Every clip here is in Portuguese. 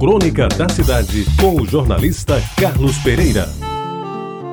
Crônica da Cidade, com o jornalista Carlos Pereira.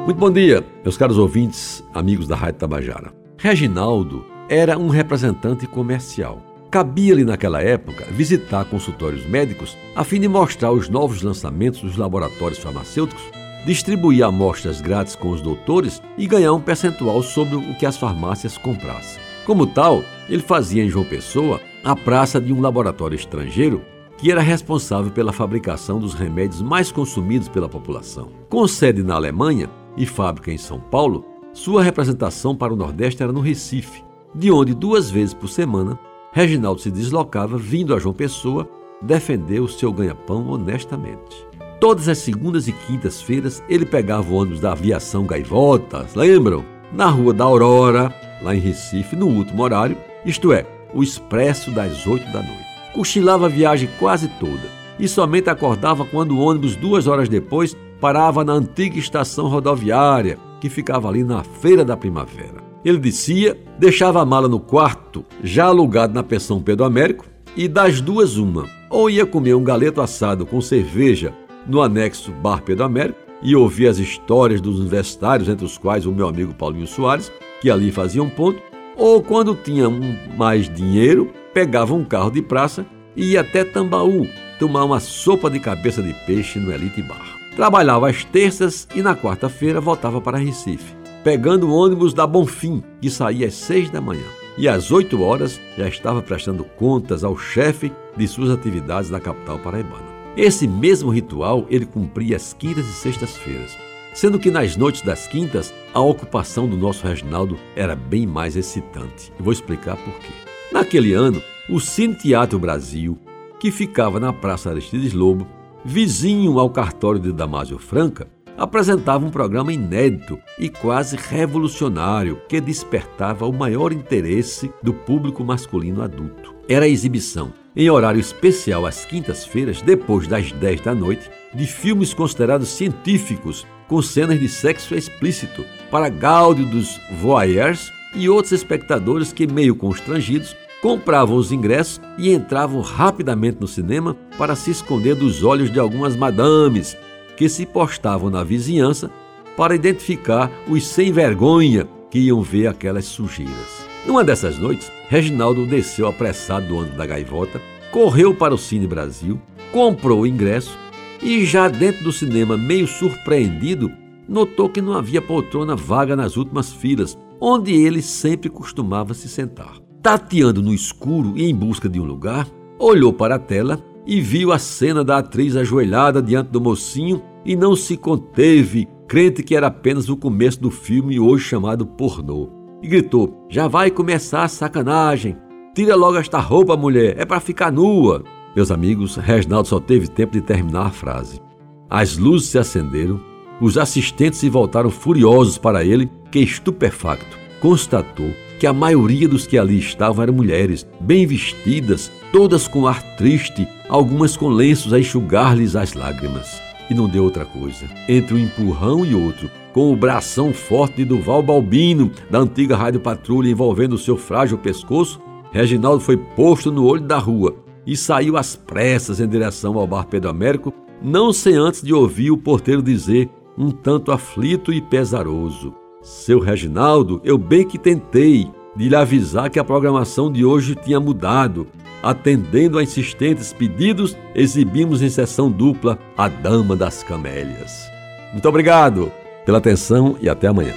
Muito bom dia, meus caros ouvintes, amigos da Rádio Tabajara. Reginaldo era um representante comercial. Cabia-lhe naquela época visitar consultórios médicos a fim de mostrar os novos lançamentos dos laboratórios farmacêuticos, distribuir amostras grátis com os doutores e ganhar um percentual sobre o que as farmácias comprassem. Como tal, ele fazia em João Pessoa a praça de um laboratório estrangeiro que era responsável pela fabricação dos remédios mais consumidos pela população. Com sede na Alemanha e fábrica em São Paulo, sua representação para o Nordeste era no Recife, de onde duas vezes por semana Reginaldo se deslocava vindo a João Pessoa defender o seu ganha-pão honestamente. Todas as segundas e quintas-feiras ele pegava o ônibus da aviação Gaivotas, lembram? Na Rua da Aurora, lá em Recife, no último horário, isto é, o expresso das oito da noite. Cochilava a viagem quase toda e somente acordava quando o ônibus, duas horas depois, parava na antiga estação rodoviária que ficava ali na Feira da Primavera. Ele descia, deixava a mala no quarto, já alugado na pensão Pedro Américo, e das duas uma, ou ia comer um galeto assado com cerveja no anexo Bar Pedro Américo e ouvir as histórias dos universitários, entre os quais o meu amigo Paulinho Soares, que ali fazia um ponto, ou quando tinha mais dinheiro, pegava um carro de praça e ia até Tambaú tomar uma sopa de cabeça de peixe no Elite Bar. Trabalhava às terças e na quarta-feira voltava para Recife, pegando o ônibus da Bonfim, que saía às seis da manhã. E às oito horas já estava prestando contas ao chefe de suas atividades na capital paraibana. Esse mesmo ritual ele cumpria às quintas e sextas-feiras, sendo que nas noites das quintas a ocupação do nosso Reginaldo era bem mais excitante. Vou explicar por quê. Naquele ano, o Cine Teatro Brasil, que ficava na Praça Aristides Lobo, vizinho ao cartório de Damásio Franca, apresentava um programa inédito e quase revolucionário que despertava o maior interesse do público masculino adulto. Era a exibição, em horário especial às quintas-feiras, depois das 10 da noite, de filmes considerados científicos com cenas de sexo explícito, para gáudio dos voyeurs e outros espectadores que, meio constrangidos, compravam os ingressos e entravam rapidamente no cinema para se esconder dos olhos de algumas madames que se postavam na vizinhança para identificar os sem vergonha que iam ver aquelas sujeiras. Numa dessas noites, Reginaldo desceu apressado do ônibus da gaivota, correu para o Cine Brasil, comprou o ingresso e, já dentro do cinema, meio surpreendido, notou que não havia poltrona vaga nas últimas filas, onde ele sempre costumava se sentar. Tateando no escuro e em busca de um lugar, olhou para a tela e viu a cena da atriz ajoelhada diante do mocinho e não se conteve, crente que era apenas o começo do filme hoje chamado pornô. E gritou: Já vai começar a sacanagem! Tira logo esta roupa, mulher, é para ficar nua! Meus amigos, Reginaldo só teve tempo de terminar a frase. As luzes se acenderam, os assistentes se voltaram furiosos para ele, que estupefacto constatou que a maioria dos que ali estavam eram mulheres, bem vestidas, todas com ar triste, algumas com lenços a enxugar-lhes as lágrimas. E não deu outra coisa. Entre um empurrão e outro, com o bração forte de Duval Balbino, da antiga Rádio Patrulha envolvendo o seu frágil pescoço, Reginaldo foi posto no olho da rua e saiu às pressas em direção ao bar Pedro Américo, não sem antes de ouvir o porteiro dizer, um tanto aflito e pesaroso: seu Reginaldo, eu bem que tentei de lhe avisar que a programação de hoje tinha mudado. Atendendo a insistentes pedidos, exibimos em sessão dupla A Dama das Camélias. Muito obrigado pela atenção e até amanhã.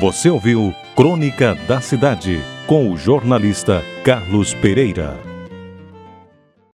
Você ouviu Crônica da Cidade com o jornalista Carlos Pereira.